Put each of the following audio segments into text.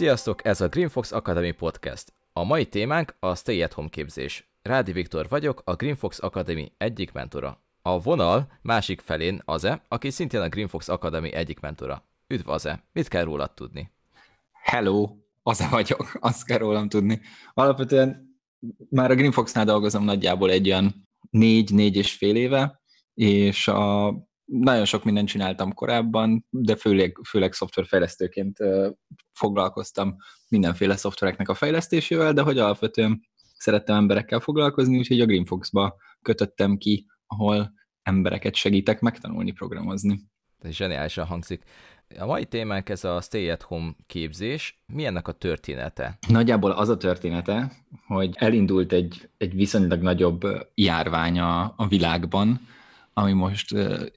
Sziasztok, ez a Greenfox Academy Podcast. A mai témánk a Stay at Home képzés. Rádi Viktor vagyok, a Greenfox Academy egyik mentora. A vonal másik felén az-e, aki szintén a Greenfox Academy egyik mentora. Üdv az-e, mit kell rólad tudni? Hello, az-e vagyok, azt kell rólam tudni. Alapvetően már a Greenfoxnál dolgozom nagyjából egy olyan négy-négy és fél éve, és a nagyon sok mindent csináltam korábban, de főleg, főleg szoftverfejlesztőként foglalkoztam mindenféle szoftvereknek a fejlesztésével, de hogy alapvetően szerettem emberekkel foglalkozni, úgyhogy a Greenfox-ba kötöttem ki, ahol embereket segítek megtanulni programozni. Ez zseniálisan hangzik. A mai témánk ez a stay at home képzés. Mi ennek a története? Nagyjából az a története, hogy elindult egy, egy viszonylag nagyobb járvány a, a világban, ami most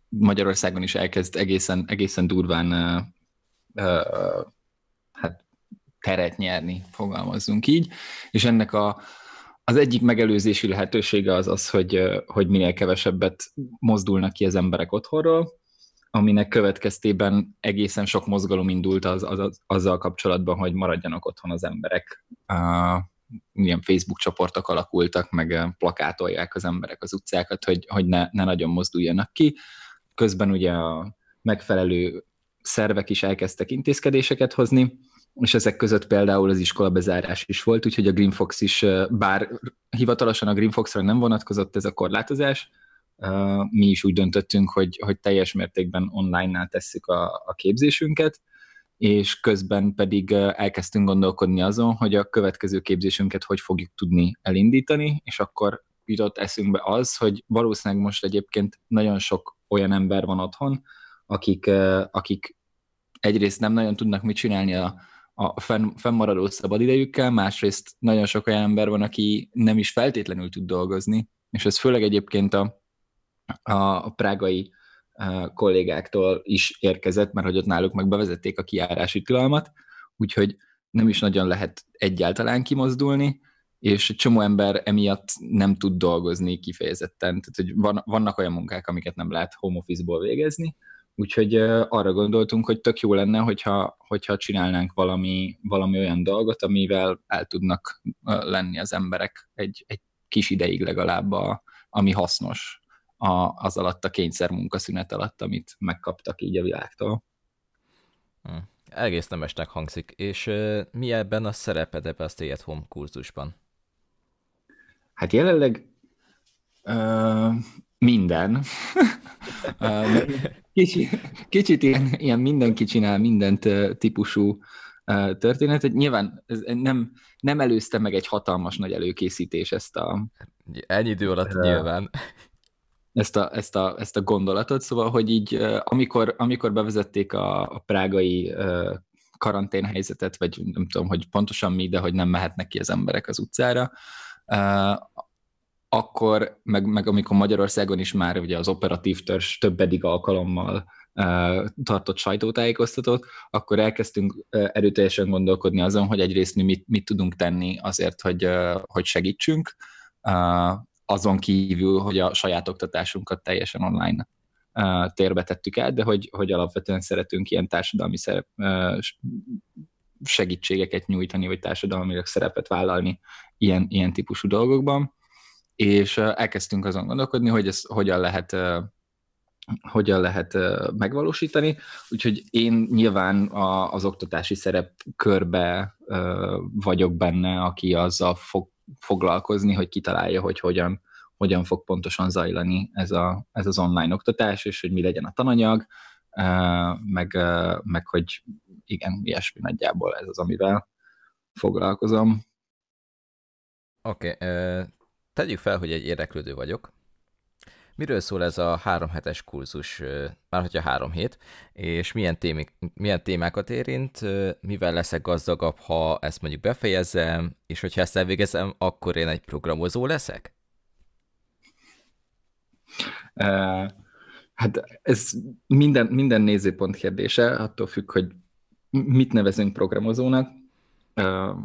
Magyarországon is elkezd egészen, egészen durván teret nyerni, fogalmazzunk így, és ennek a, az egyik megelőzési lehetősége az az, hogy, hogy minél kevesebbet mozdulnak ki az emberek otthonról, aminek következtében egészen sok mozgalom indult az, az, az, azzal kapcsolatban, hogy maradjanak otthon az emberek. Uh, milyen Facebook csoportok alakultak, meg plakátolják az emberek az utcákat, hogy, hogy ne, ne nagyon mozduljanak ki. Közben ugye a megfelelő szervek is elkezdtek intézkedéseket hozni, és ezek között például az iskola bezárás is volt, úgyhogy a Greenfox is, bár hivatalosan a Greenfoxra nem vonatkozott ez a korlátozás, mi is úgy döntöttünk, hogy, hogy teljes mértékben online-nál tesszük a, a képzésünket, és közben pedig elkezdtünk gondolkodni azon, hogy a következő képzésünket hogy fogjuk tudni elindítani, és akkor jutott eszünkbe az, hogy valószínűleg most egyébként nagyon sok olyan ember van otthon, akik, akik egyrészt nem nagyon tudnak mit csinálni a, a fenn, fennmaradó szabadidejükkel, másrészt nagyon sok olyan ember van, aki nem is feltétlenül tud dolgozni, és ez főleg egyébként a, a prágai kollégáktól is érkezett, mert hogy ott náluk meg bevezették a kiárási tilalmat, úgyhogy nem is nagyon lehet egyáltalán kimozdulni, és egy csomó ember emiatt nem tud dolgozni kifejezetten. Tehát, hogy van, vannak olyan munkák, amiket nem lehet home office-ból végezni, úgyhogy arra gondoltunk, hogy tök jó lenne, hogyha, hogyha csinálnánk valami, valami olyan dolgot, amivel el tudnak lenni az emberek egy, egy kis ideig legalább, a, ami hasznos a, az alatt a kényszer munkaszünet alatt, amit megkaptak így a világtól. Hm. Egész nemesnek hangzik. És uh, mi ebben a szereped ebben a Stay at Home kurzusban? Hát jelenleg uh, minden. kicsi, kicsit ilyen, ilyen mindenki csinál mindent típusú történetet. Nyilván ez nem, nem előzte meg egy hatalmas nagy előkészítés ezt a... Ennyi idő alatt uh, nyilván ezt a, ezt, a, ezt a gondolatot, szóval, hogy így amikor, amikor bevezették a, a prágai karanténhelyzetet, vagy nem tudom, hogy pontosan mi, de hogy nem mehetnek ki az emberek az utcára, akkor, meg, meg amikor Magyarországon is már ugye az operatív törzs több eddig alkalommal tartott sajtótájékoztatót, akkor elkezdtünk erőteljesen gondolkodni azon, hogy egyrészt mi mit, mit tudunk tenni azért, hogy, hogy segítsünk, azon kívül, hogy a saját oktatásunkat teljesen online uh, térbe tettük át, de hogy, hogy alapvetően szeretünk ilyen társadalmi szerep, uh, segítségeket nyújtani, vagy társadalmi szerepet vállalni ilyen, ilyen típusú dolgokban, és elkezdtünk azon gondolkodni, hogy ez hogyan lehet hogyan lehet megvalósítani. Úgyhogy én nyilván a, az oktatási szerep körbe uh, vagyok benne, aki azzal fog foglalkozni, hogy kitalálja, hogy hogyan, hogyan fog pontosan zajlani ez, a, ez az online oktatás, és hogy mi legyen a tananyag, meg, meg hogy igen, ilyesmi nagyjából ez az, amivel foglalkozom. Oké, okay, tegyük fel, hogy egy érdeklődő vagyok, Miről szól ez a három hetes kurzus, már hogyha három hét, és milyen, témik, milyen témákat érint, mivel leszek gazdagabb, ha ezt mondjuk befejezem, és hogyha ezt elvégezem, akkor én egy programozó leszek? Uh, hát ez minden, minden nézőpont kérdése, attól függ, hogy mit nevezünk programozónak.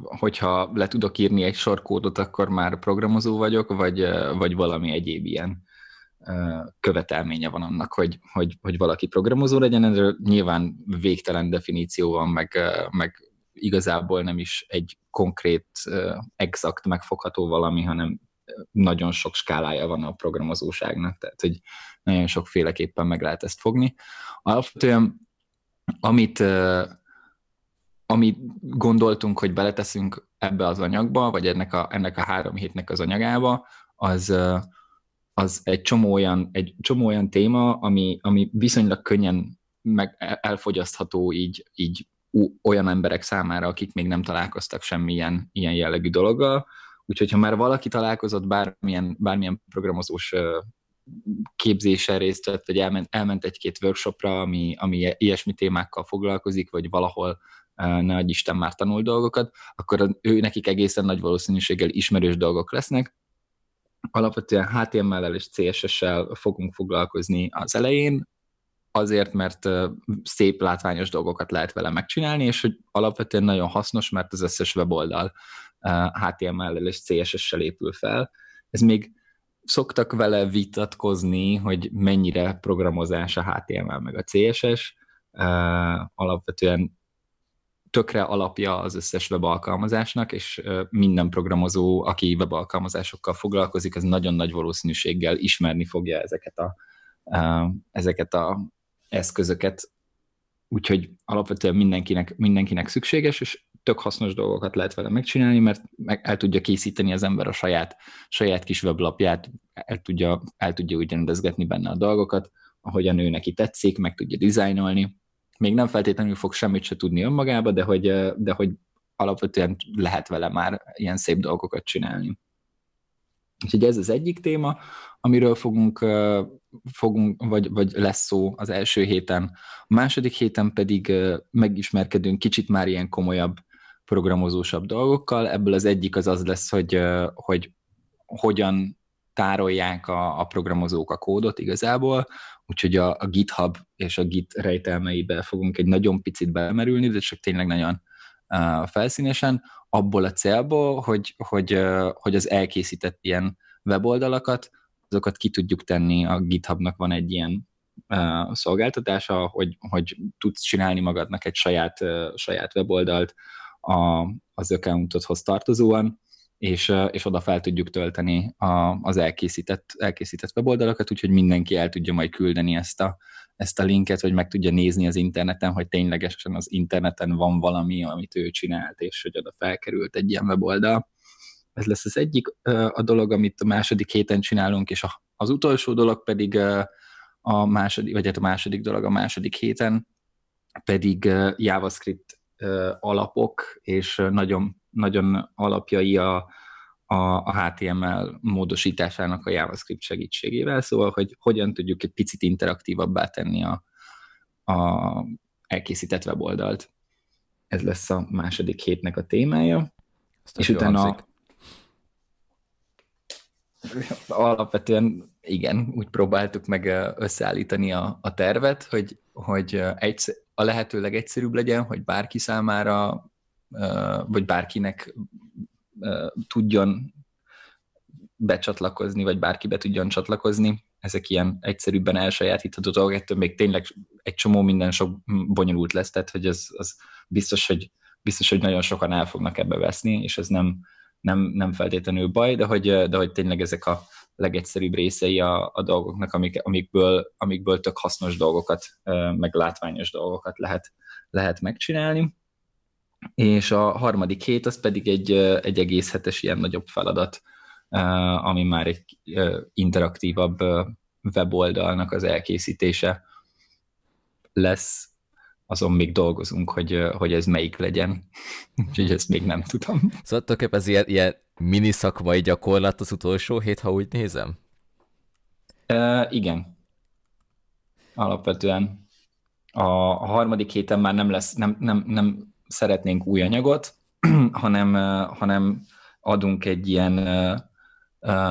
Hogyha le tudok írni egy sorkódot, akkor már programozó vagyok, vagy, vagy valami egyéb ilyen követelménye van annak, hogy, hogy, hogy valaki programozó legyen, erről nyilván végtelen definíció van, meg, meg igazából nem is egy konkrét, exakt megfogható valami, hanem nagyon sok skálája van a programozóságnak, tehát hogy nagyon sokféleképpen meg lehet ezt fogni. Alapvetően, amit, amit gondoltunk, hogy beleteszünk ebbe az anyagba, vagy ennek a, ennek a három hétnek az anyagába, az, az egy csomó olyan, egy csomó olyan téma, ami, ami viszonylag könnyen meg elfogyasztható így, így olyan emberek számára, akik még nem találkoztak semmilyen ilyen jellegű dologgal. Úgyhogy ha már valaki találkozott bármilyen, bármilyen programozós képzésen részt vett, vagy elment, elment egy-két workshopra, ami, ami ilyesmi témákkal foglalkozik, vagy valahol ne adj Isten már tanul dolgokat, akkor ő nekik egészen nagy valószínűséggel ismerős dolgok lesznek. Alapvetően HTML-el és CSS-sel fogunk foglalkozni az elején, azért, mert szép, látványos dolgokat lehet vele megcsinálni, és hogy alapvetően nagyon hasznos, mert az összes weboldal HTML-el és CSS-sel épül fel. Ez még szoktak vele vitatkozni, hogy mennyire programozás a HTML meg a CSS. Alapvetően tökre alapja az összes webalkalmazásnak, és minden programozó, aki webalkalmazásokkal foglalkozik, az nagyon nagy valószínűséggel ismerni fogja ezeket a, ezeket a eszközöket, úgyhogy alapvetően mindenkinek, mindenkinek szükséges, és tök hasznos dolgokat lehet vele megcsinálni, mert meg el tudja készíteni az ember a saját, saját kis weblapját, el tudja, el tudja úgy rendezgetni benne a dolgokat, ahogyan ő neki tetszik, meg tudja dizájnolni. Még nem feltétlenül fog semmit se tudni önmagába, de hogy, de hogy alapvetően lehet vele már ilyen szép dolgokat csinálni. Úgyhogy ez az egyik téma, amiről fogunk, fogunk vagy, vagy lesz szó az első héten. A második héten pedig megismerkedünk kicsit már ilyen komolyabb, programozósabb dolgokkal. Ebből az egyik az az lesz, hogy, hogy hogyan tárolják a, a programozók a kódot igazából, úgyhogy a, a GitHub és a Git rejtelmeibe fogunk egy nagyon picit bemerülni, de csak tényleg nagyon uh, felszínesen, abból a célból, hogy, hogy, uh, hogy az elkészített ilyen weboldalakat, azokat ki tudjuk tenni, a GitHubnak van egy ilyen uh, szolgáltatása, hogy, hogy tudsz csinálni magadnak egy saját, uh, saját weboldalt a, az accountodhoz tartozóan, és, és oda fel tudjuk tölteni a, az elkészített, elkészített weboldalakat, úgyhogy mindenki el tudja majd küldeni ezt a, ezt a linket, vagy meg tudja nézni az interneten, hogy ténylegesen az interneten van valami, amit ő csinált, és hogy oda felkerült egy ilyen weboldal. Ez lesz az egyik a dolog, amit a második héten csinálunk, és az utolsó dolog pedig a második, vagy hát a második dolog a második héten pedig JavaScript alapok, és nagyon nagyon alapjai a, a, a HTML módosításának a JavaScript segítségével, szóval, hogy hogyan tudjuk egy picit interaktívabbá tenni a, a elkészített weboldalt. Ez lesz a második hétnek a témája. Ezt és utána hangzik. alapvetően igen, úgy próbáltuk meg összeállítani a, a tervet, hogy, hogy egy, a lehető legegyszerűbb legyen, hogy bárki számára vagy bárkinek tudjon becsatlakozni, vagy bárki be tudjon csatlakozni. Ezek ilyen egyszerűbben elsajátítható dolgok, ettől még tényleg egy csomó minden sok bonyolult lesz, tehát hogy ez, az biztos, hogy, biztos, hogy nagyon sokan el fognak ebbe veszni, és ez nem, nem, nem feltétlenül baj, de hogy, de hogy tényleg ezek a legegyszerűbb részei a, a dolgoknak, amik, amikből, amikből tök hasznos dolgokat, meg látványos dolgokat lehet, lehet megcsinálni és a harmadik hét az pedig egy, egy egész hetes ilyen nagyobb feladat, ami már egy interaktívabb weboldalnak az elkészítése lesz, azon még dolgozunk, hogy, hogy ez melyik legyen. Úgyhogy ezt még nem tudom. Szóval tulajdonképpen ez ilyen, ilyen mini szakmai gyakorlat az utolsó hét, ha úgy nézem? Uh, igen. Alapvetően. A, a harmadik héten már nem lesz, nem, nem, nem szeretnénk új anyagot, hanem, hanem adunk egy ilyen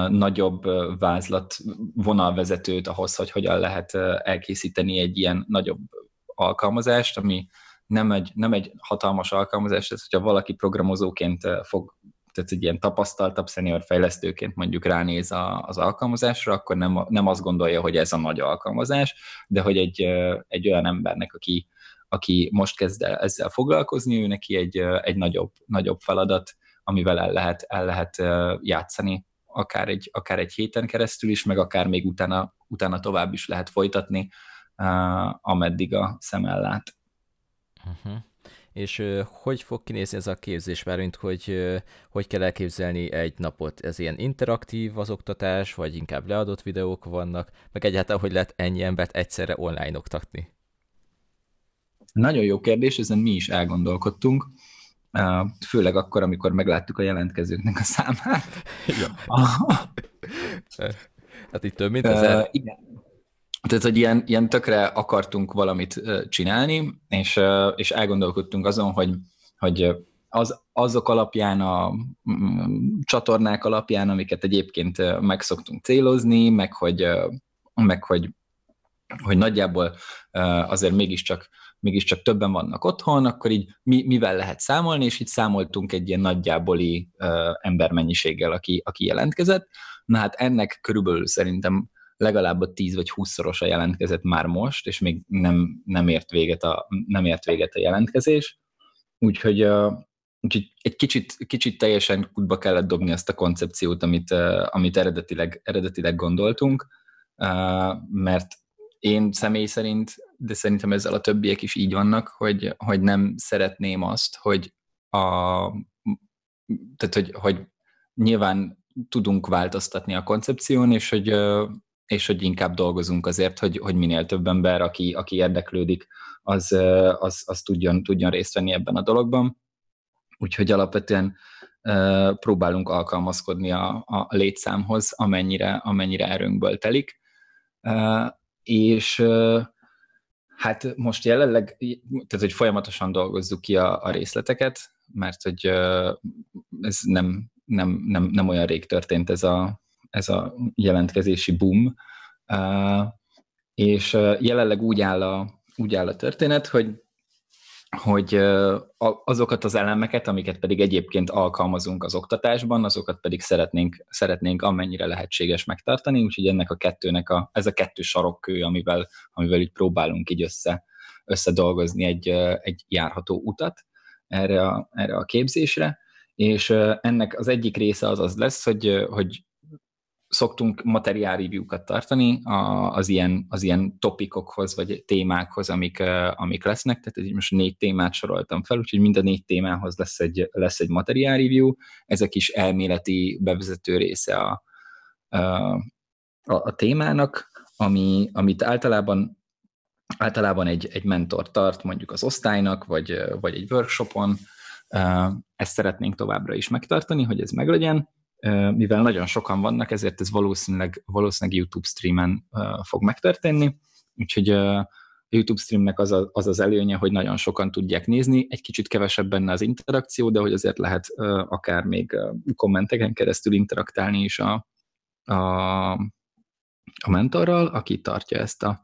nagyobb vázlat vonalvezetőt ahhoz, hogy hogyan lehet elkészíteni egy ilyen nagyobb alkalmazást, ami nem egy, nem egy hatalmas alkalmazás, ez hogyha valaki programozóként fog, tehát egy ilyen tapasztaltabb senior fejlesztőként mondjuk ránéz a, az alkalmazásra, akkor nem, nem azt gondolja, hogy ez a nagy alkalmazás, de hogy egy, egy olyan embernek, aki aki most kezd el ezzel foglalkozni, ő neki egy, egy nagyobb, nagyobb feladat, amivel el lehet, el lehet játszani akár egy, akár egy héten keresztül is, meg akár még utána, utána tovább is lehet folytatni, ameddig a szem ellát. Uh-huh. És hogy fog kinézni ez a képzés, mint hogy hogy kell elképzelni egy napot? Ez ilyen interaktív az oktatás, vagy inkább leadott videók vannak, meg egyáltalán hogy lehet ennyi embert egyszerre online oktatni? Nagyon jó kérdés, ezen mi is elgondolkodtunk, főleg akkor, amikor megláttuk a jelentkezőknek a számát. Ja. hát itt több mint ezer? Uh, igen. Tehát, hogy ilyen, ilyen tökre akartunk valamit csinálni, és, és elgondolkodtunk azon, hogy, hogy az, azok alapján, a mm, csatornák alapján, amiket egyébként meg szoktunk célozni, meg hogy, meg hogy, hogy nagyjából azért mégiscsak, mégiscsak többen vannak otthon, akkor így mi, mivel lehet számolni, és itt számoltunk egy ilyen nagyjáboli embermennyiséggel, aki, aki jelentkezett. Na hát ennek körülbelül szerintem legalább a 10 vagy 20-szorosa jelentkezett már most, és még nem, nem, ért, véget a, nem ért véget a jelentkezés. Úgyhogy, uh, úgyhogy egy kicsit, kicsit teljesen kutba kellett dobni azt a koncepciót, amit, uh, amit eredetileg, eredetileg gondoltunk, uh, mert én személy szerint, de szerintem ezzel a többiek is így vannak, hogy, hogy nem szeretném azt, hogy a, tehát, hogy, hogy nyilván tudunk változtatni a koncepción, és hogy és hogy inkább dolgozunk azért, hogy, hogy minél több ember, aki, aki érdeklődik, az, az, az tudjon, tudjon részt venni ebben a dologban. Úgyhogy alapvetően próbálunk alkalmazkodni a, a létszámhoz, amennyire, amennyire erőnkből telik. És hát most jelenleg, tehát hogy folyamatosan dolgozzuk ki a, a részleteket, mert hogy ez nem, nem, nem, nem olyan rég történt ez a, ez a jelentkezési boom, és jelenleg úgy áll a, úgy áll a történet, hogy hogy azokat az elemeket, amiket pedig egyébként alkalmazunk az oktatásban, azokat pedig szeretnénk, szeretnénk amennyire lehetséges megtartani, úgyhogy ennek a kettőnek a, ez a kettő sarokkő, amivel, amivel így próbálunk így össze, összedolgozni egy, egy járható utat erre a, erre a képzésre, és ennek az egyik része az az lesz, hogy, hogy szoktunk materiál review-kat tartani az ilyen, az ilyen topikokhoz, vagy témákhoz, amik, amik lesznek, tehát most négy témát soroltam fel, úgyhogy mind a négy témához lesz egy, lesz egy materiál review, ezek is elméleti bevezető része a, a, a, a témának, ami, amit általában általában egy, egy mentor tart mondjuk az osztálynak, vagy, vagy egy workshopon, ezt szeretnénk továbbra is megtartani, hogy ez meglegyen, mivel nagyon sokan vannak, ezért ez valószínűleg, valószínűleg YouTube streamen fog megtörténni, úgyhogy a YouTube streamnek az, a, az az előnye, hogy nagyon sokan tudják nézni, egy kicsit kevesebb benne az interakció, de hogy azért lehet akár még kommenteken keresztül interaktálni is a, a, a mentorral, aki tartja ezt a,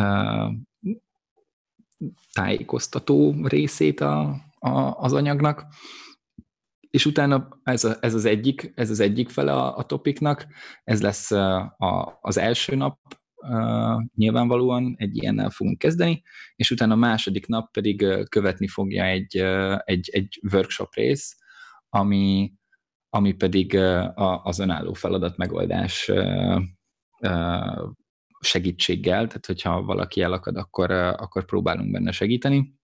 a tájékoztató részét a, a, az anyagnak, és utána ez, a, ez, az egyik, ez az egyik fele a, a topiknak, ez lesz a, az első nap, uh, nyilvánvalóan egy ilyennel fogunk kezdeni, és utána a második nap pedig követni fogja egy, egy, egy workshop rész, ami, ami pedig a, az önálló feladat megoldás segítséggel, tehát hogyha valaki elakad, akkor, akkor próbálunk benne segíteni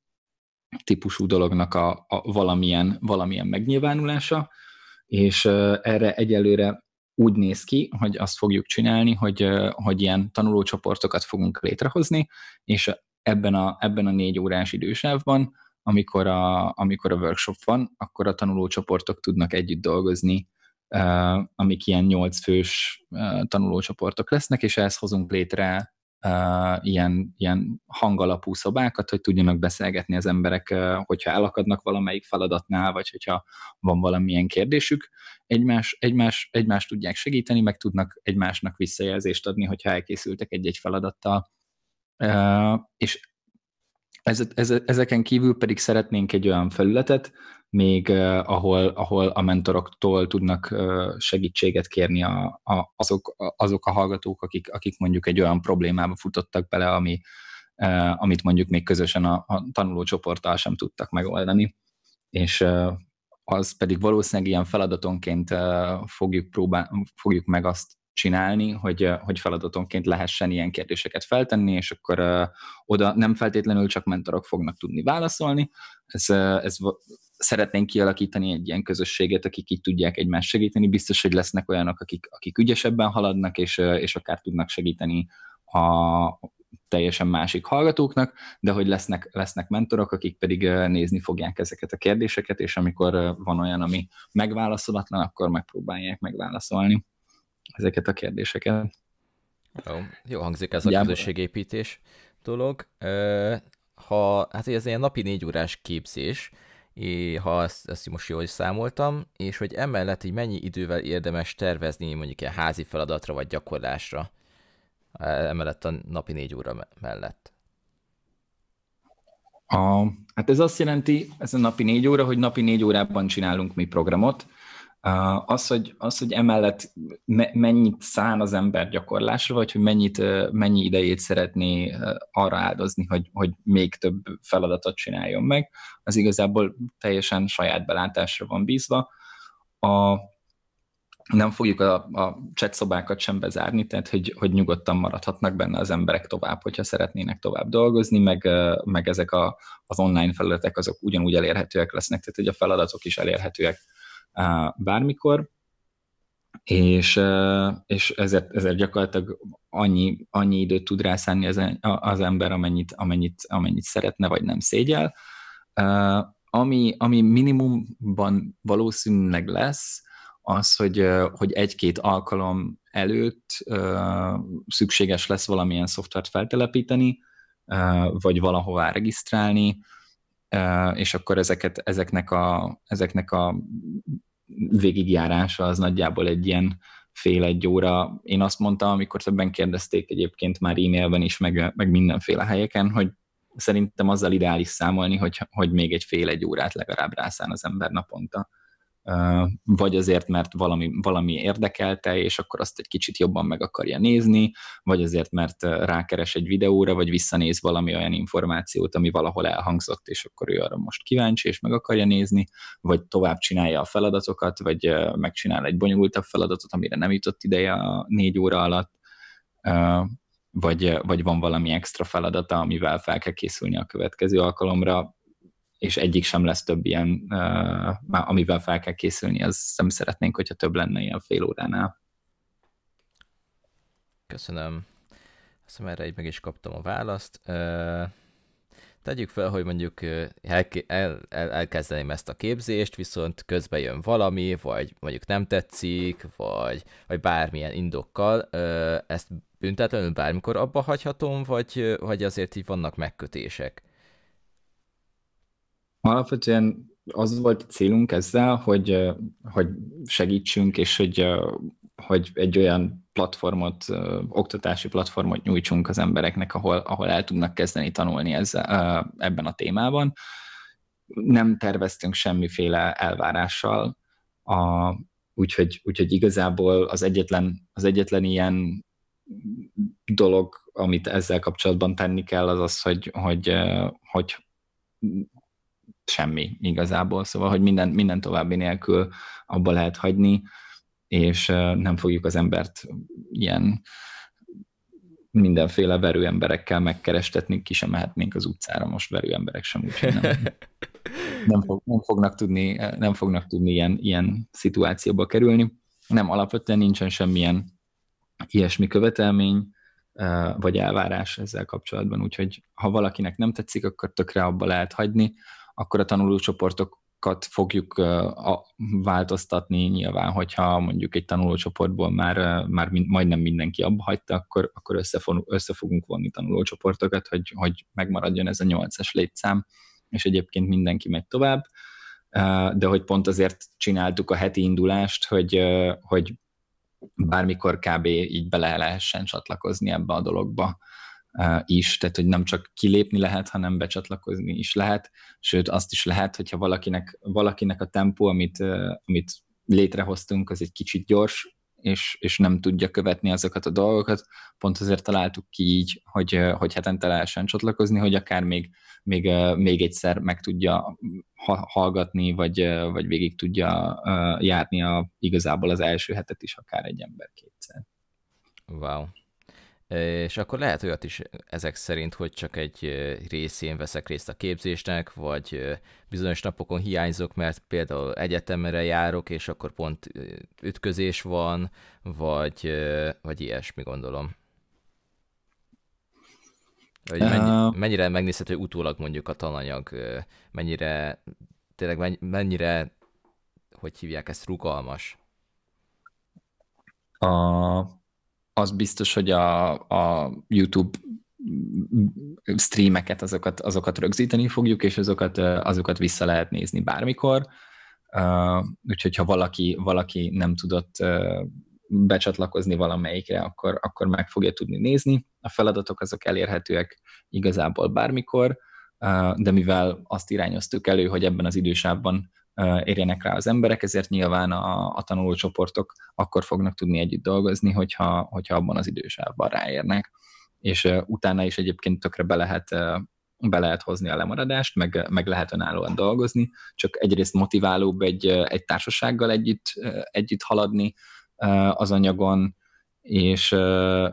típusú dolognak a, a valamilyen, valamilyen megnyilvánulása, és erre egyelőre úgy néz ki, hogy azt fogjuk csinálni, hogy, hogy ilyen tanulócsoportokat fogunk létrehozni, és ebben a, ebben a négy órás idősávban, amikor a, amikor a workshop van, akkor a tanulócsoportok tudnak együtt dolgozni, amik ilyen nyolc fős tanulócsoportok lesznek, és ehhez hozunk létre uh, ilyen, ilyen hangalapú szobákat, hogy tudjanak beszélgetni az emberek, uh, hogyha elakadnak valamelyik feladatnál, vagy hogyha van valamilyen kérdésük, egymás, egymás, egymást tudják segíteni, meg tudnak egymásnak visszajelzést adni, hogyha elkészültek egy-egy feladattal. Uh, és ez, ez, ezeken kívül pedig szeretnénk egy olyan felületet, még uh, ahol, ahol a mentoroktól tudnak uh, segítséget kérni a, a, azok, azok a hallgatók, akik, akik mondjuk egy olyan problémába futottak bele, ami, amit mondjuk még közösen a, a tanulócsoporttal sem tudtak megoldani. És az pedig valószínűleg ilyen feladatonként fogjuk, próbál, fogjuk meg azt csinálni, hogy, hogy feladatonként lehessen ilyen kérdéseket feltenni, és akkor uh, oda nem feltétlenül csak mentorok fognak tudni válaszolni. Ez, ez szeretnénk kialakítani egy ilyen közösséget, akik így tudják egymást segíteni. Biztos, hogy lesznek olyanok, akik, akik ügyesebben haladnak, és, és akár tudnak segíteni a teljesen másik hallgatóknak, de hogy lesznek, lesznek mentorok, akik pedig nézni fogják ezeket a kérdéseket, és amikor van olyan, ami megválaszolatlan, akkor megpróbálják megválaszolni ezeket a kérdéseket. Jó, jó hangzik ez a Gyába. közösségépítés dolog. Ha, hát ez ilyen napi négy órás képzés, ha ezt, ezt most jól számoltam, és hogy emellett így mennyi idővel érdemes tervezni mondjuk ilyen házi feladatra vagy gyakorlásra, emellett a napi négy óra mellett. A, hát ez azt jelenti, ez a napi négy óra, hogy napi négy órában csinálunk mi programot, az, hogy, az, hogy emellett mennyit szán az ember gyakorlásra, vagy hogy mennyit, mennyi idejét szeretné arra áldozni, hogy, hogy még több feladatot csináljon meg, az igazából teljesen saját belátásra van bízva. A, nem fogjuk a, a chat szobákat sem bezárni, tehát hogy, hogy nyugodtan maradhatnak benne az emberek tovább, hogyha szeretnének tovább dolgozni, meg, meg ezek a, az online feladatok azok ugyanúgy elérhetőek lesznek, tehát hogy a feladatok is elérhetőek bármikor, és, és ezért, ezért gyakorlatilag annyi, annyi időt tud rászánni az, az ember, amennyit, amennyit, amennyit szeretne, vagy nem szégyel. Ami, ami minimumban valószínűleg lesz, az, hogy, hogy egy-két alkalom előtt szükséges lesz valamilyen szoftvert feltelepíteni, vagy valahová regisztrálni, és akkor ezeket, ezeknek, a, ezeknek a végigjárása az nagyjából egy ilyen fél egy óra. Én azt mondtam, amikor többen kérdezték egyébként már e-mailben is, meg, meg mindenféle helyeken, hogy szerintem azzal ideális számolni, hogy, hogy még egy fél egy órát legalább rászán az ember naponta vagy azért, mert valami, valami érdekelte, és akkor azt egy kicsit jobban meg akarja nézni, vagy azért, mert rákeres egy videóra, vagy visszanéz valami olyan információt, ami valahol elhangzott, és akkor ő arra most kíváncsi, és meg akarja nézni, vagy tovább csinálja a feladatokat, vagy megcsinál egy bonyolultabb feladatot, amire nem jutott ideje a négy óra alatt, vagy, vagy van valami extra feladata, amivel fel kell készülni a következő alkalomra, és egyik sem lesz több ilyen, amivel fel kell készülni, az nem szeretnénk, hogyha több lenne ilyen fél óránál. Köszönöm. Azt hiszem, erre meg is kaptam a választ. Tegyük fel, hogy mondjuk el, el, el, elkezdeném ezt a képzést, viszont közben jön valami, vagy mondjuk nem tetszik, vagy, vagy bármilyen indokkal. Ezt büntetlenül bármikor abba hagyhatom, vagy, vagy azért így vannak megkötések? Alapvetően az volt a célunk ezzel, hogy, hogy segítsünk, és hogy, hogy egy olyan platformot, oktatási platformot nyújtsunk az embereknek, ahol, ahol el tudnak kezdeni tanulni ezzel, ebben a témában. Nem terveztünk semmiféle elvárással, a, úgyhogy, úgyhogy igazából az egyetlen, az egyetlen ilyen dolog, amit ezzel kapcsolatban tenni kell, az az, hogy, hogy, hogy semmi igazából, szóval, hogy minden, minden további nélkül abba lehet hagyni, és nem fogjuk az embert ilyen mindenféle verő emberekkel megkerestetni, ki sem mehetnénk az utcára most verő emberek sem, úgyhogy nem, nem, fog, nem, fognak tudni, nem fognak tudni ilyen, ilyen szituációba kerülni. Nem, alapvetően nincsen semmilyen ilyesmi követelmény, vagy elvárás ezzel kapcsolatban, úgyhogy ha valakinek nem tetszik, akkor tökre abba lehet hagyni, akkor a tanulócsoportokat fogjuk a, változtatni nyilván, hogyha mondjuk egy tanulócsoportból már, már majdnem mindenki abba hagyta, akkor, akkor összefog, össze fogunk vonni tanulócsoportokat, hogy, hogy megmaradjon ez a nyolcas létszám, és egyébként mindenki megy tovább, de hogy pont azért csináltuk a heti indulást, hogy, hogy bármikor kb. így bele lehessen csatlakozni ebbe a dologba is, tehát hogy nem csak kilépni lehet, hanem becsatlakozni is lehet, sőt azt is lehet, hogyha valakinek, valakinek a tempó, amit, amit létrehoztunk, az egy kicsit gyors, és, és nem tudja követni azokat a dolgokat. Pont azért találtuk ki így, hogy, hogy hetente lehessen csatlakozni, hogy akár még, még, még egyszer meg tudja hallgatni, vagy, vagy végig tudja járni a, igazából az első hetet is akár egy ember kétszer. Wow. És akkor lehet olyat is ezek szerint, hogy csak egy részén veszek részt a képzésnek, vagy bizonyos napokon hiányzok, mert például egyetemre járok, és akkor pont ütközés van, vagy, vagy ilyesmi gondolom. Hogy mennyi, mennyire megnézhető utólag mondjuk a tananyag, mennyire tényleg mennyire, hogy hívják ezt, rugalmas? A az biztos, hogy a, a YouTube streameket, azokat, azokat rögzíteni fogjuk, és azokat, azokat vissza lehet nézni bármikor. Úgyhogy ha valaki, valaki nem tudott becsatlakozni valamelyikre, akkor, akkor meg fogja tudni nézni. A feladatok azok elérhetőek igazából bármikor, de mivel azt irányoztuk elő, hogy ebben az idősávban érjenek rá az emberek, ezért nyilván a, a tanulócsoportok akkor fognak tudni együtt dolgozni, hogyha, hogyha abban az idősávban ráérnek. És utána is egyébként tökre be lehet, be lehet hozni a lemaradást, meg, meg lehet önállóan dolgozni, csak egyrészt motiválóbb egy, egy társasággal együtt, együtt haladni az anyagon, és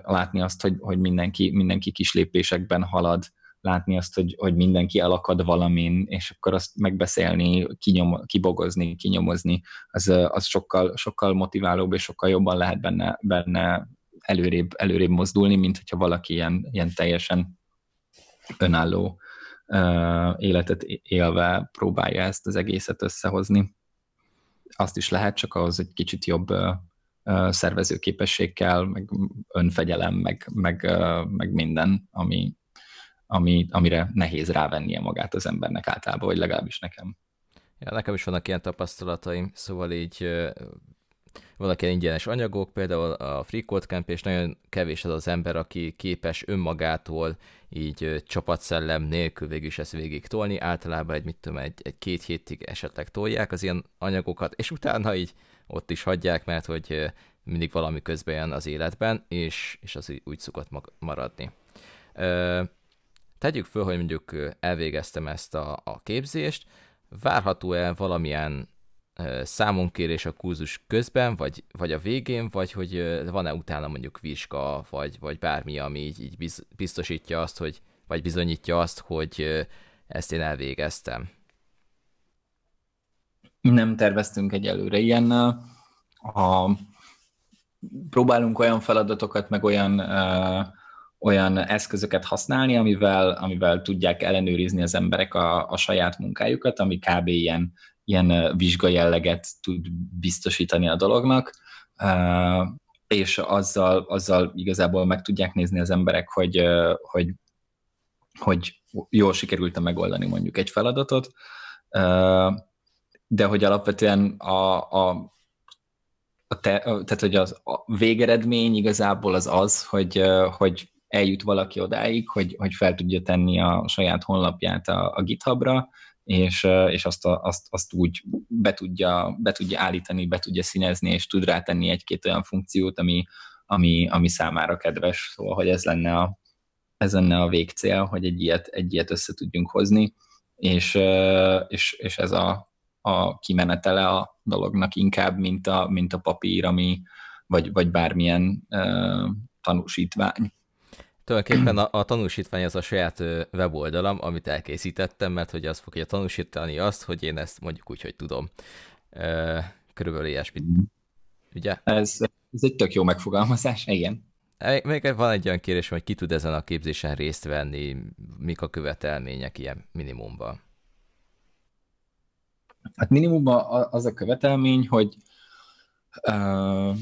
látni azt, hogy, hogy mindenki, mindenki kis lépésekben halad, látni azt, hogy, hogy mindenki elakad valamin, és akkor azt megbeszélni, kinyom, kibogozni, kinyomozni, az, az sokkal, sokkal motiválóbb, és sokkal jobban lehet benne, benne előrébb, előrébb mozdulni, mint hogyha valaki ilyen, ilyen teljesen önálló uh, életet élve próbálja ezt az egészet összehozni. Azt is lehet, csak ahhoz egy kicsit jobb szervezőképesség kell, meg önfegyelem, meg, meg, meg minden, ami, ami, amire nehéz rávennie magát az embernek általában, vagy legalábbis nekem. Ja, nekem is vannak ilyen tapasztalataim, szóval így vannak ilyen ingyenes anyagok, például a Free Code Camp, és nagyon kevés az az ember, aki képes önmagától így csapatszellem nélkül végül is ezt végig tolni. Általában egy, mit tudom, egy, egy két hétig esetleg tolják az ilyen anyagokat, és utána így ott is hagyják, mert hogy mindig valami közben jön az életben, és, és az úgy szokott maradni. Tegyük föl, hogy mondjuk elvégeztem ezt a, a képzést, várható-e valamilyen számonkérés a kurzus közben, vagy, vagy a végén, vagy hogy van-e utána mondjuk vizsga, vagy, vagy bármi, ami így, így biztosítja azt, hogy, vagy bizonyítja azt, hogy ezt én elvégeztem? Nem terveztünk egyelőre ilyen. Próbálunk olyan feladatokat, meg olyan uh, olyan eszközöket használni, amivel, amivel tudják ellenőrizni az emberek a, a saját munkájukat, ami kb. ilyen, ilyen vizsgajelleget tud biztosítani a dolognak, és azzal, azzal igazából meg tudják nézni az emberek, hogy, hogy, hogy jól sikerült megoldani mondjuk egy feladatot, de hogy alapvetően a, a a te, tehát, hogy az a végeredmény igazából az az, hogy, hogy eljut valaki odáig, hogy, hogy fel tudja tenni a saját honlapját a, a GitHubra, és, és azt, a, azt, azt úgy be tudja, be tudja állítani, be tudja színezni, és tud rátenni egy-két olyan funkciót, ami, ami, ami számára kedves. Szóval, hogy ez lenne a, ez lenne a végcél, hogy egy ilyet, egy ilyet össze tudjunk hozni, és, és, és ez a, a kimenetele a dolognak inkább, mint a, mint a papír, ami, vagy, vagy bármilyen uh, tanúsítvány. Tulajdonképpen a, a tanúsítvány az a saját weboldalam, amit elkészítettem, mert hogy az fogja tanúsítani azt, hogy én ezt mondjuk úgy, hogy tudom. Körülbelül ilyesmit. Mhm. Ugye? Ez, ez egy tök jó megfogalmazás, igen. Még van egy olyan kérés, hogy ki tud ezen a képzésen részt venni, mik a követelmények ilyen minimumban? Hát minimumban az a követelmény, hogy uh,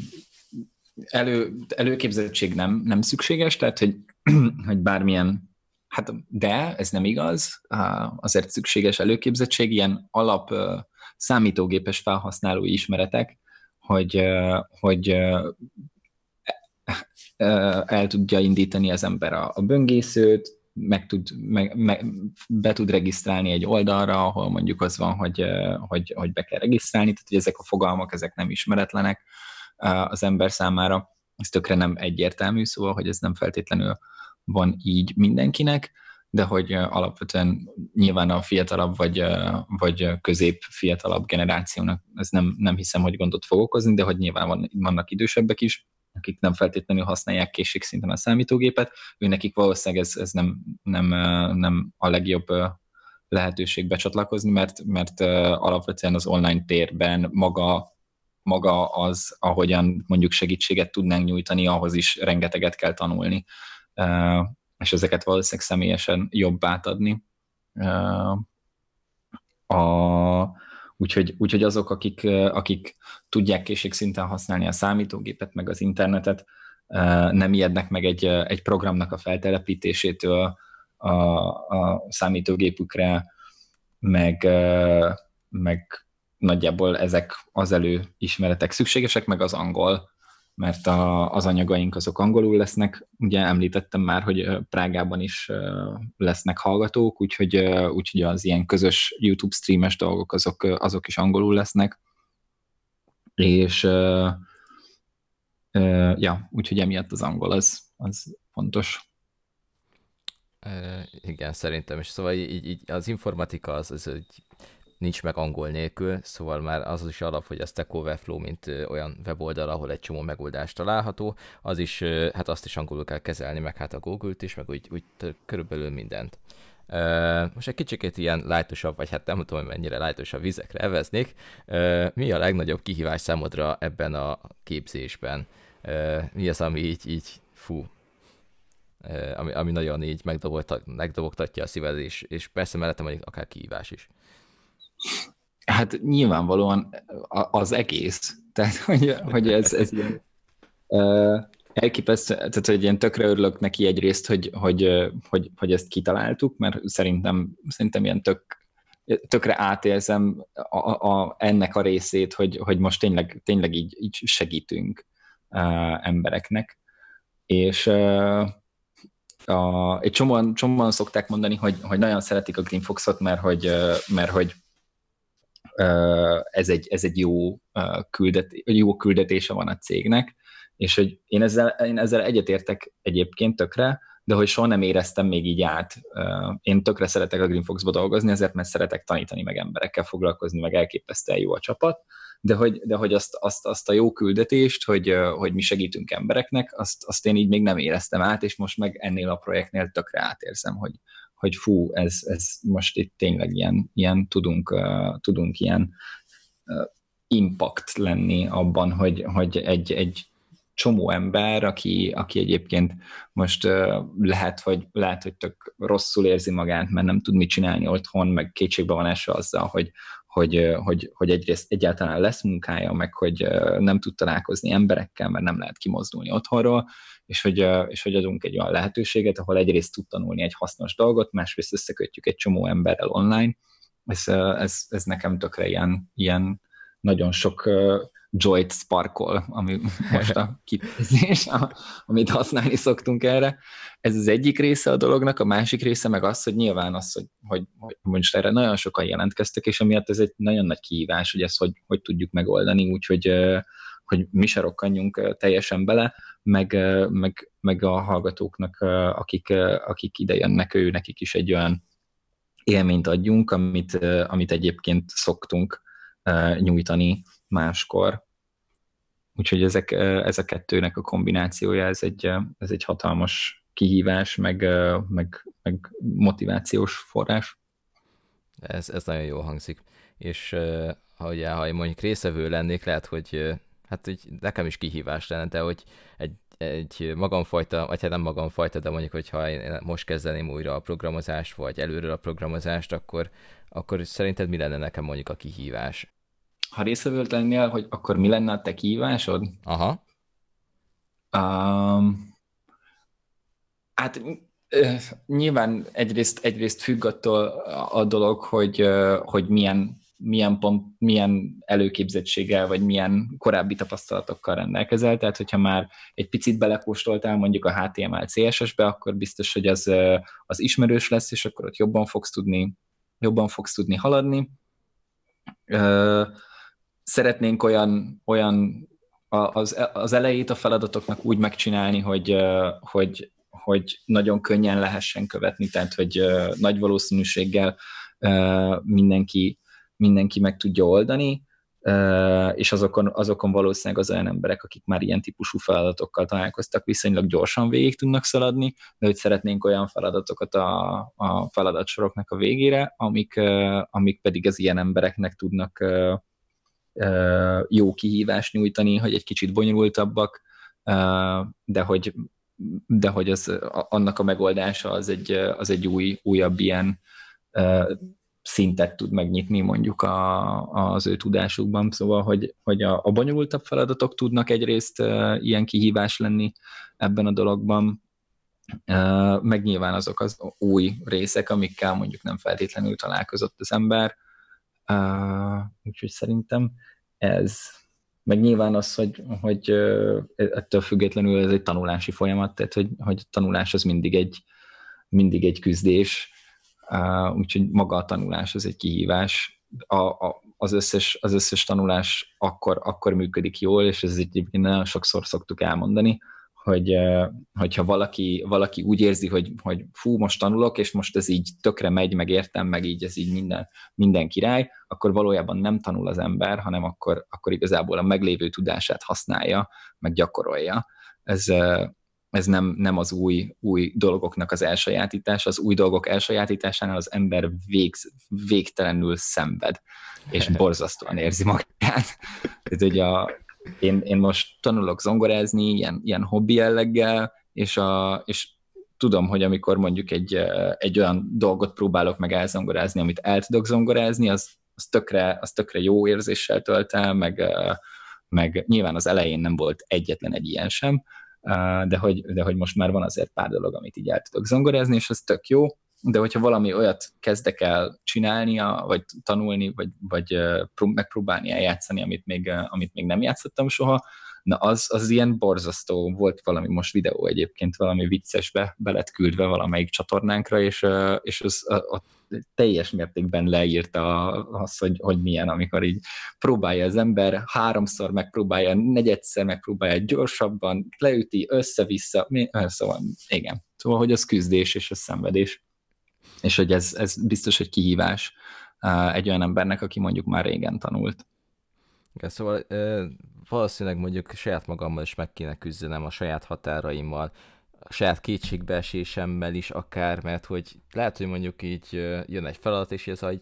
elő, előképzettség nem, nem szükséges, tehát hogy hogy bármilyen, hát de ez nem igaz, azért szükséges előképzettség, ilyen alap számítógépes felhasználói ismeretek, hogy, hogy el tudja indítani az ember a, a böngészőt, meg tud, meg, meg, be tud regisztrálni egy oldalra, ahol mondjuk az van, hogy, hogy, hogy be kell regisztrálni, tehát hogy ezek a fogalmak, ezek nem ismeretlenek, az ember számára. Ez tökre nem egyértelmű, szóval, hogy ez nem feltétlenül van így mindenkinek, de hogy alapvetően nyilván a fiatalabb vagy, vagy közép fiatalabb generációnak ez nem, nem hiszem, hogy gondot fog okozni, de hogy nyilván van, vannak idősebbek is, akik nem feltétlenül használják készségszinten a számítógépet, ő nekik valószínűleg ez, ez nem, nem, nem a legjobb lehetőség becsatlakozni, mert, mert alapvetően az online térben maga maga az, ahogyan mondjuk segítséget tudnánk nyújtani, ahhoz is rengeteget kell tanulni, és ezeket valószínűleg személyesen jobb átadni. A, úgyhogy, úgyhogy azok, akik, akik tudják készségszinten használni a számítógépet, meg az internetet, nem ijednek meg egy, egy programnak a feltelepítésétől a, a számítógépükre, meg, meg nagyjából ezek az előismeretek szükségesek, meg az angol, mert a, az anyagaink azok angolul lesznek. Ugye említettem már, hogy Prágában is lesznek hallgatók, úgyhogy, úgyhogy az ilyen közös YouTube streames dolgok azok, azok is angolul lesznek. És ja, úgyhogy emiatt az angol az, az fontos. Igen, szerintem is. Szóval így, így az informatika az, az egy nincs meg angol nélkül, szóval már az is alap, hogy a Stack Overflow, mint olyan weboldal, ahol egy csomó megoldás található, az is, hát azt is angolul kell kezelni, meg hát a Google-t is, meg úgy, úgy körülbelül mindent. Most egy kicsikét ilyen lájtosabb, vagy hát nem tudom, hogy mennyire lájtosabb vizekre eveznék. Mi a legnagyobb kihívás számodra ebben a képzésben? Mi az, ami így, így fú, ami, ami nagyon így megdobogtatja a szíved, és, és persze mellettem mondjuk akár kihívás is. Hát nyilvánvalóan az egész. Tehát, hogy, hogy ez, ez ilyen, elképesztő, tehát hogy ilyen tökre örülök neki egyrészt, hogy, hogy, hogy, hogy ezt kitaláltuk, mert szerintem, szerintem ilyen tök, tökre átérzem a, a, ennek a részét, hogy, hogy most tényleg, tényleg így, így segítünk uh, embereknek. És uh, a, egy csomóan, csomóan szokták mondani, hogy, hogy nagyon szeretik a Green Foxot, mert hogy, mert hogy ez egy, ez egy jó, küldet, jó küldetése van a cégnek, és hogy én ezzel, én ezzel egyetértek egyébként tökre, de hogy soha nem éreztem még így át. Én tökre szeretek a Greenfox-ba dolgozni, ezért mert szeretek tanítani, meg emberekkel foglalkozni, meg elképesztően jó a csapat, de hogy, de hogy azt, azt, azt a jó küldetést, hogy, hogy mi segítünk embereknek, azt, azt én így még nem éreztem át, és most meg ennél a projektnél tökre átérzem, hogy, hogy fú, ez, ez most itt tényleg ilyen, ilyen tudunk, uh, tudunk ilyen uh, impact lenni abban, hogy, hogy egy, egy csomó ember, aki, aki egyébként most uh, lehet, hogy, lehet, hogy tök rosszul érzi magát, mert nem tud mit csinálni otthon, meg kétségbe van esve azzal, hogy, hogy, hogy, hogy egyrészt egyáltalán lesz munkája, meg hogy nem tud találkozni emberekkel, mert nem lehet kimozdulni otthonról, és hogy, és hogy adunk egy olyan lehetőséget, ahol egyrészt tud tanulni egy hasznos dolgot, másrészt összekötjük egy csomó emberrel online. Ez, ez, ez nekem tökre ilyen, ilyen nagyon sok joy sparkol, ami most a kifejezés, amit használni szoktunk erre. Ez az egyik része a dolognak, a másik része meg az, hogy nyilván az, hogy, hogy, hogy most erre nagyon sokan jelentkeztek, és amiatt ez egy nagyon nagy kihívás, hogy ezt hogy, hogy tudjuk megoldani, úgyhogy hogy mi se rokkanjunk teljesen bele, meg, meg, meg a hallgatóknak, akik, akik ide jönnek, ő nekik is egy olyan élményt adjunk, amit, amit egyébként szoktunk nyújtani máskor. Úgyhogy ezek, ez a kettőnek a kombinációja, ez egy, ez egy hatalmas kihívás, meg, meg, meg motivációs forrás. Ez, ez nagyon jó hangzik. És ha, ugye, ha én mondjuk részevő lennék, lehet, hogy hát hogy nekem is kihívás lenne, de hogy egy, egy magamfajta, vagy hát nem magamfajta, de mondjuk, hogyha én most kezdeném újra a programozást, vagy előről a programozást, akkor, akkor szerinted mi lenne nekem mondjuk a kihívás? Ha részevőt lennél, hogy akkor mi lenne a te kihívásod? Aha. Um, hát nyilván egyrészt, egyrészt függ attól a dolog, hogy, hogy milyen milyen, pont, milyen előképzettséggel, vagy milyen korábbi tapasztalatokkal rendelkezel, tehát hogyha már egy picit belekóstoltál mondjuk a HTML, CSS-be, akkor biztos, hogy az, az ismerős lesz, és akkor ott jobban fogsz tudni, jobban fogsz tudni haladni. Szeretnénk olyan, olyan az, az elejét a feladatoknak úgy megcsinálni, hogy, hogy, hogy nagyon könnyen lehessen követni, tehát hogy nagy valószínűséggel mindenki, mindenki meg tudja oldani, és azokon, azokon valószínűleg az olyan emberek, akik már ilyen típusú feladatokkal találkoztak, viszonylag gyorsan végig tudnak szaladni, de hogy szeretnénk olyan feladatokat a, a feladatsoroknak a végére, amik, amik pedig az ilyen embereknek tudnak jó kihívást nyújtani, hogy egy kicsit bonyolultabbak, de hogy, de hogy az, annak a megoldása az egy, az egy új, újabb ilyen szintet tud megnyitni mondjuk a, az ő tudásukban, szóval, hogy, hogy a, a bonyolultabb feladatok tudnak egyrészt uh, ilyen kihívás lenni ebben a dologban, uh, meg nyilván azok az új részek, amikkel mondjuk nem feltétlenül találkozott az ember, uh, úgyhogy szerintem ez, meg nyilván az, hogy, hogy ettől függetlenül ez egy tanulási folyamat, tehát hogy, hogy a tanulás az mindig egy, mindig egy küzdés, Uh, úgyhogy maga a tanulás az egy kihívás. A, a, az, összes, az összes tanulás akkor, akkor működik jól, és ez egyébként nagyon sokszor szoktuk elmondani, hogy hogyha valaki, valaki úgy érzi, hogy, hogy fú, most tanulok, és most ez így tökre megy, meg értem, meg így ez így minden, minden király, akkor valójában nem tanul az ember, hanem akkor, akkor igazából a meglévő tudását használja, meg gyakorolja. Ez, ez nem, nem az új, új dolgoknak az elsajátítása, az új dolgok elsajátításánál az ember vég, végtelenül szenved, és borzasztóan érzi magát. Ez ugye a, én, én most tanulok zongorázni, ilyen, ilyen hobbi jelleggel, és, a, és tudom, hogy amikor mondjuk egy, egy olyan dolgot próbálok meg elzongorázni, amit el tudok zongorázni, az, az, tökre, az tökre jó érzéssel tölt el, meg, meg nyilván az elején nem volt egyetlen egy ilyen sem, de hogy, de hogy most már van azért pár dolog, amit így el tudok zongorázni, és ez tök jó, de hogyha valami olyat kezdek el csinálni, vagy tanulni, vagy, vagy megpróbálni eljátszani, amit még, amit még nem játszottam soha, na az, az ilyen borzasztó. Volt valami most videó egyébként, valami viccesbe be lett küldve valamelyik csatornánkra, és, és az, a, a teljes mértékben leírta azt, hogy, hogy milyen, amikor így próbálja az ember, háromszor megpróbálja, negyedszer megpróbálja gyorsabban, leüti, össze-vissza, szóval igen. Szóval, hogy az küzdés és a szenvedés. És hogy ez, ez biztos, hogy kihívás egy olyan embernek, aki mondjuk már régen tanult. Igen, szóval valószínűleg mondjuk saját magammal is meg kéne küzdenem a saját határaimmal, a saját kétségbeesésemmel is akár, mert hogy lehet, hogy mondjuk így jön egy feladat, és ez hogy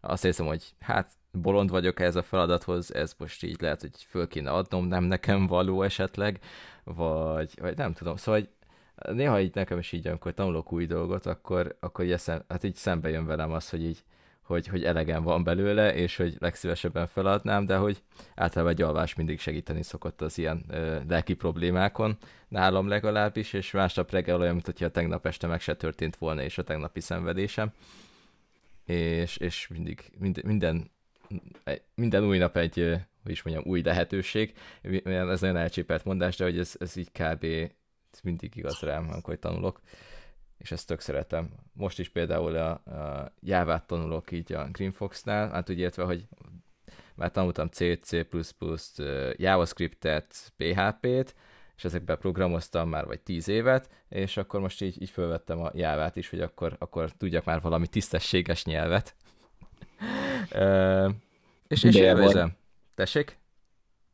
azt érzem, hogy hát bolond vagyok ez a feladathoz, ez most így lehet, hogy föl kéne adnom, nem nekem való esetleg, vagy, vagy nem tudom, szóval hogy néha így nekem is így, amikor tanulok új dolgot, akkor, akkor így, eszem, hát így szembe jön velem az, hogy így hogy, hogy elegem van belőle, és hogy legszívesebben feladnám, de hogy általában egy alvás mindig segíteni szokott az ilyen ö, lelki problémákon, nálam legalábbis, és másnap reggel olyan, mint hogyha tegnap este meg se történt volna, és a tegnapi szenvedésem. És, és mindig, minden, minden, minden új nap egy, hogy is mondjam, új lehetőség. Ez nagyon elcsépelt mondás, de hogy ez, ez így kb. Mindig igaz rám, amikor tanulok és ezt tök szeretem. Most is például a, a Jávát tanulok így a GreenFox-nál, hát úgy értve, hogy már tanultam C, C++, JavaScript-et, PHP-t, és ezekben programoztam már vagy tíz évet, és akkor most így, így felvettem a jávát is, hogy akkor, akkor tudjak már valami tisztességes nyelvet. e, és, és élvezem. Tessék?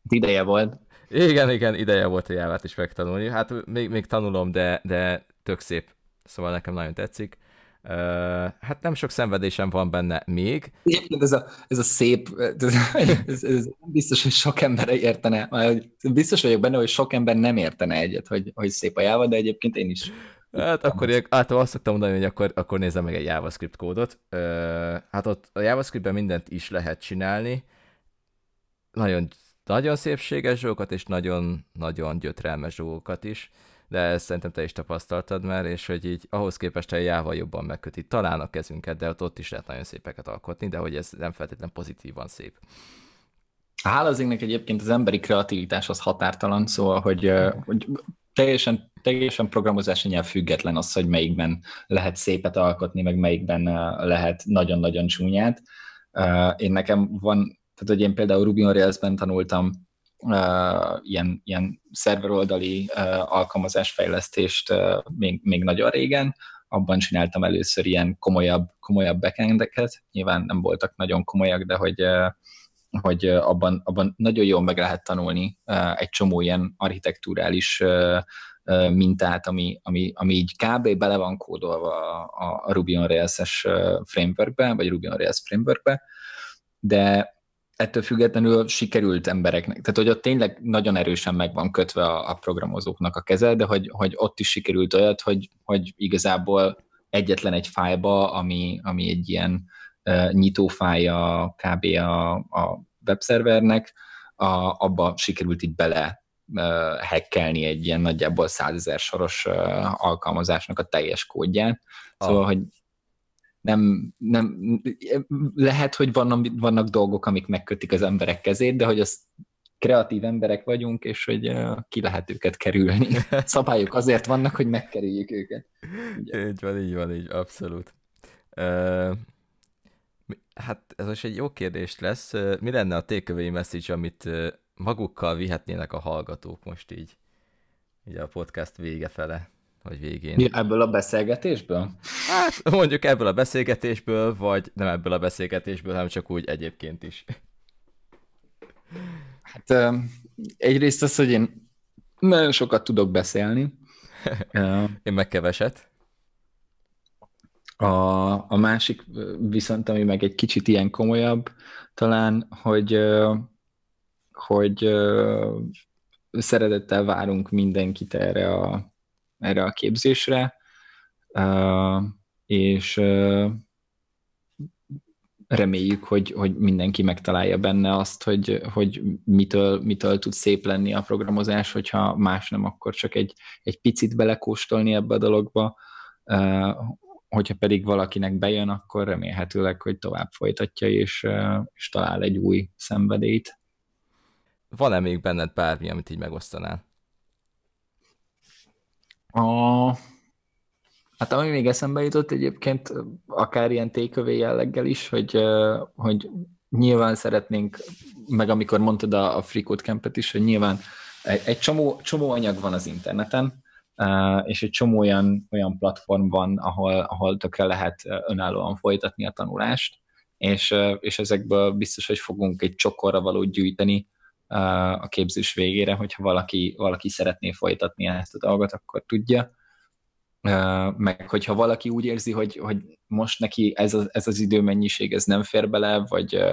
Ideje volt. Igen, igen, ideje volt a jávát is megtanulni. Hát még, még tanulom, de, de tök szép szóval nekem nagyon tetszik. Uh, hát nem sok szenvedésem van benne még. Egyébként ez a, ez a szép, ez, ez biztos, hogy sok ember értene, biztos vagyok benne, hogy sok ember nem értene egyet, hogy, hogy szép a Java, de egyébként én is. Hát akkor én általában azt szoktam mondani, hogy akkor, akkor nézzem meg egy JavaScript kódot. Uh, hát ott a JavaScriptben mindent is lehet csinálni. Nagyon, nagyon szépséges dolgokat, és nagyon-nagyon gyötrelmes dolgokat is de ezt szerintem te is tapasztaltad már, és hogy így ahhoz képest a jával jobban megköti talán a kezünket, de ott, ott is lehet nagyon szépeket alkotni, de hogy ez nem feltétlenül pozitívan szép. Hála az egyébként az emberi kreativitás az határtalan, szóval, hogy, hogy teljesen, teljesen programozási nyelv független az, hogy melyikben lehet szépet alkotni, meg melyikben lehet nagyon-nagyon csúnyát. Én nekem van, tehát hogy én például Ruby on Rails-ben tanultam uh, ilyen, ilyen szerveroldali uh, alkalmazásfejlesztést uh, még, még nagyon régen, abban csináltam először ilyen komolyabb, komolyabb backendeket, nyilván nem voltak nagyon komolyak, de hogy, hogy abban, abban nagyon jól meg lehet tanulni egy csomó ilyen architektúrális mintát, ami, ami, ami így kb. bele van kódolva a, a Ruby on Rails-es frameworkbe, vagy Ruby on Rails frameworkbe, de ettől függetlenül sikerült embereknek, tehát hogy ott tényleg nagyon erősen meg van kötve a, a programozóknak a keze, de hogy, hogy ott is sikerült olyat, hogy, hogy igazából egyetlen egy fájba, ami, ami egy ilyen uh, nyitófája kb. a, a webszervernek, a, abba sikerült így bele uh, hackelni egy ilyen nagyjából százezer soros uh, alkalmazásnak a teljes kódját. Szóval, ah. hogy nem, nem, lehet, hogy vannak, vannak dolgok, amik megkötik az emberek kezét, de hogy az kreatív emberek vagyunk, és hogy uh, ki lehet őket kerülni. Szabályok azért vannak, hogy megkerüljük őket. Ugye? Így van, így van, így, abszolút. Uh, hát ez most egy jó kérdés lesz. Mi lenne a takeaway message, amit magukkal vihetnének a hallgatók most így, így a podcast vége fele? Vagy végén. Mi, ebből a beszélgetésből? Hát mondjuk ebből a beszélgetésből, vagy nem ebből a beszélgetésből, hanem csak úgy egyébként is. Hát egyrészt az, hogy én nagyon sokat tudok beszélni. én meg keveset. A, a másik viszont, ami meg egy kicsit ilyen komolyabb, talán, hogy, hogy szeretettel várunk mindenkit erre a erre a képzésre, és reméljük, hogy, hogy mindenki megtalálja benne azt, hogy, hogy mitől, mitől tud szép lenni a programozás, hogyha más nem, akkor csak egy, egy picit belekóstolni ebbe a dologba, hogyha pedig valakinek bejön, akkor remélhetőleg, hogy tovább folytatja, és, és talál egy új szenvedélyt. Van-e még benned bármi, amit így megosztanál? A... Hát ami még eszembe jutott egyébként, akár ilyen tékövé jelleggel is, hogy, hogy nyilván szeretnénk, meg amikor mondtad a, a Free Campet is, hogy nyilván egy, egy csomó, csomó anyag van az interneten, és egy csomó olyan, olyan platform van, ahol, ahol tökre lehet önállóan folytatni a tanulást, és, és ezekből biztos, hogy fogunk egy csokorra való gyűjteni, a képzés végére, hogyha valaki, valaki szeretné folytatni ezt a dolgot, akkor tudja. Meg hogyha valaki úgy érzi, hogy, hogy most neki ez az, ez az időmennyiség, ez nem fér bele, vagy,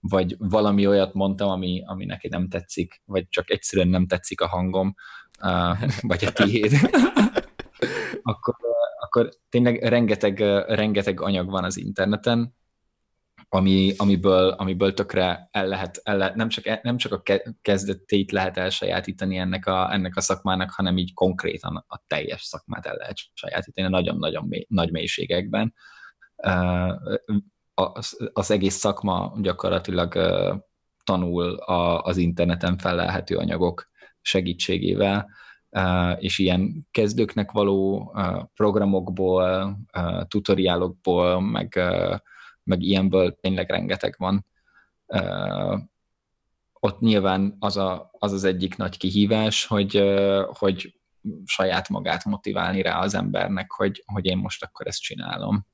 vagy valami olyat mondtam, ami, ami neki nem tetszik, vagy csak egyszerűen nem tetszik a hangom, vagy a tiéd, akkor, akkor tényleg rengeteg, rengeteg anyag van az interneten, ami, amiből, amiből tökre el lehet, el lehet nem, csak, nem csak a kezdetét lehet elsajátítani ennek a, ennek a szakmának, hanem így konkrétan a teljes szakmát el lehet sajátítani nagyon-nagyon mély, nagy mélységekben. Az, az egész szakma gyakorlatilag tanul az interneten felelhető anyagok segítségével, és ilyen kezdőknek való programokból, tutoriálokból, meg meg ilyenből tényleg rengeteg van. Ott nyilván az, a, az az egyik nagy kihívás, hogy, hogy saját magát motiválni rá az embernek, hogy, hogy én most akkor ezt csinálom.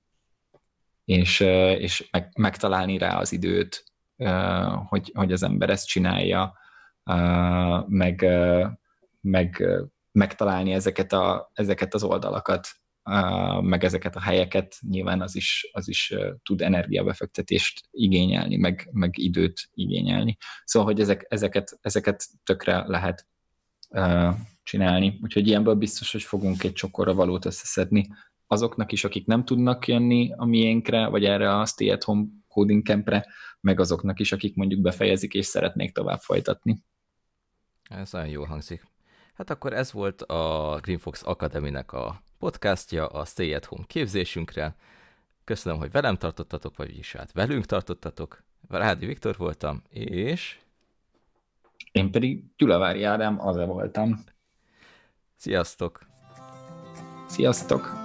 És, és meg, megtalálni rá az időt, hogy, hogy az ember ezt csinálja, meg, meg megtalálni ezeket, a, ezeket az oldalakat, meg ezeket a helyeket, nyilván az is, az is tud energiabefektetést igényelni, meg, meg időt igényelni. Szóval, hogy ezek, ezeket, ezeket tökre lehet csinálni. Úgyhogy ilyenből biztos, hogy fogunk egy csokorra valót összeszedni azoknak is, akik nem tudnak jönni a miénkre, vagy erre a Stay at Home Coding Campre, meg azoknak is, akik mondjuk befejezik és szeretnék tovább folytatni. Ez nagyon jól hangzik. Hát akkor ez volt a Greenfox Academy-nek a podcastja a Stay at Home képzésünkre. Köszönöm, hogy velem tartottatok, vagy is hát velünk tartottatok. Rádi Viktor voltam, és... Én pedig Gyulavári Ádám, az voltam. Sziasztok! Sziasztok!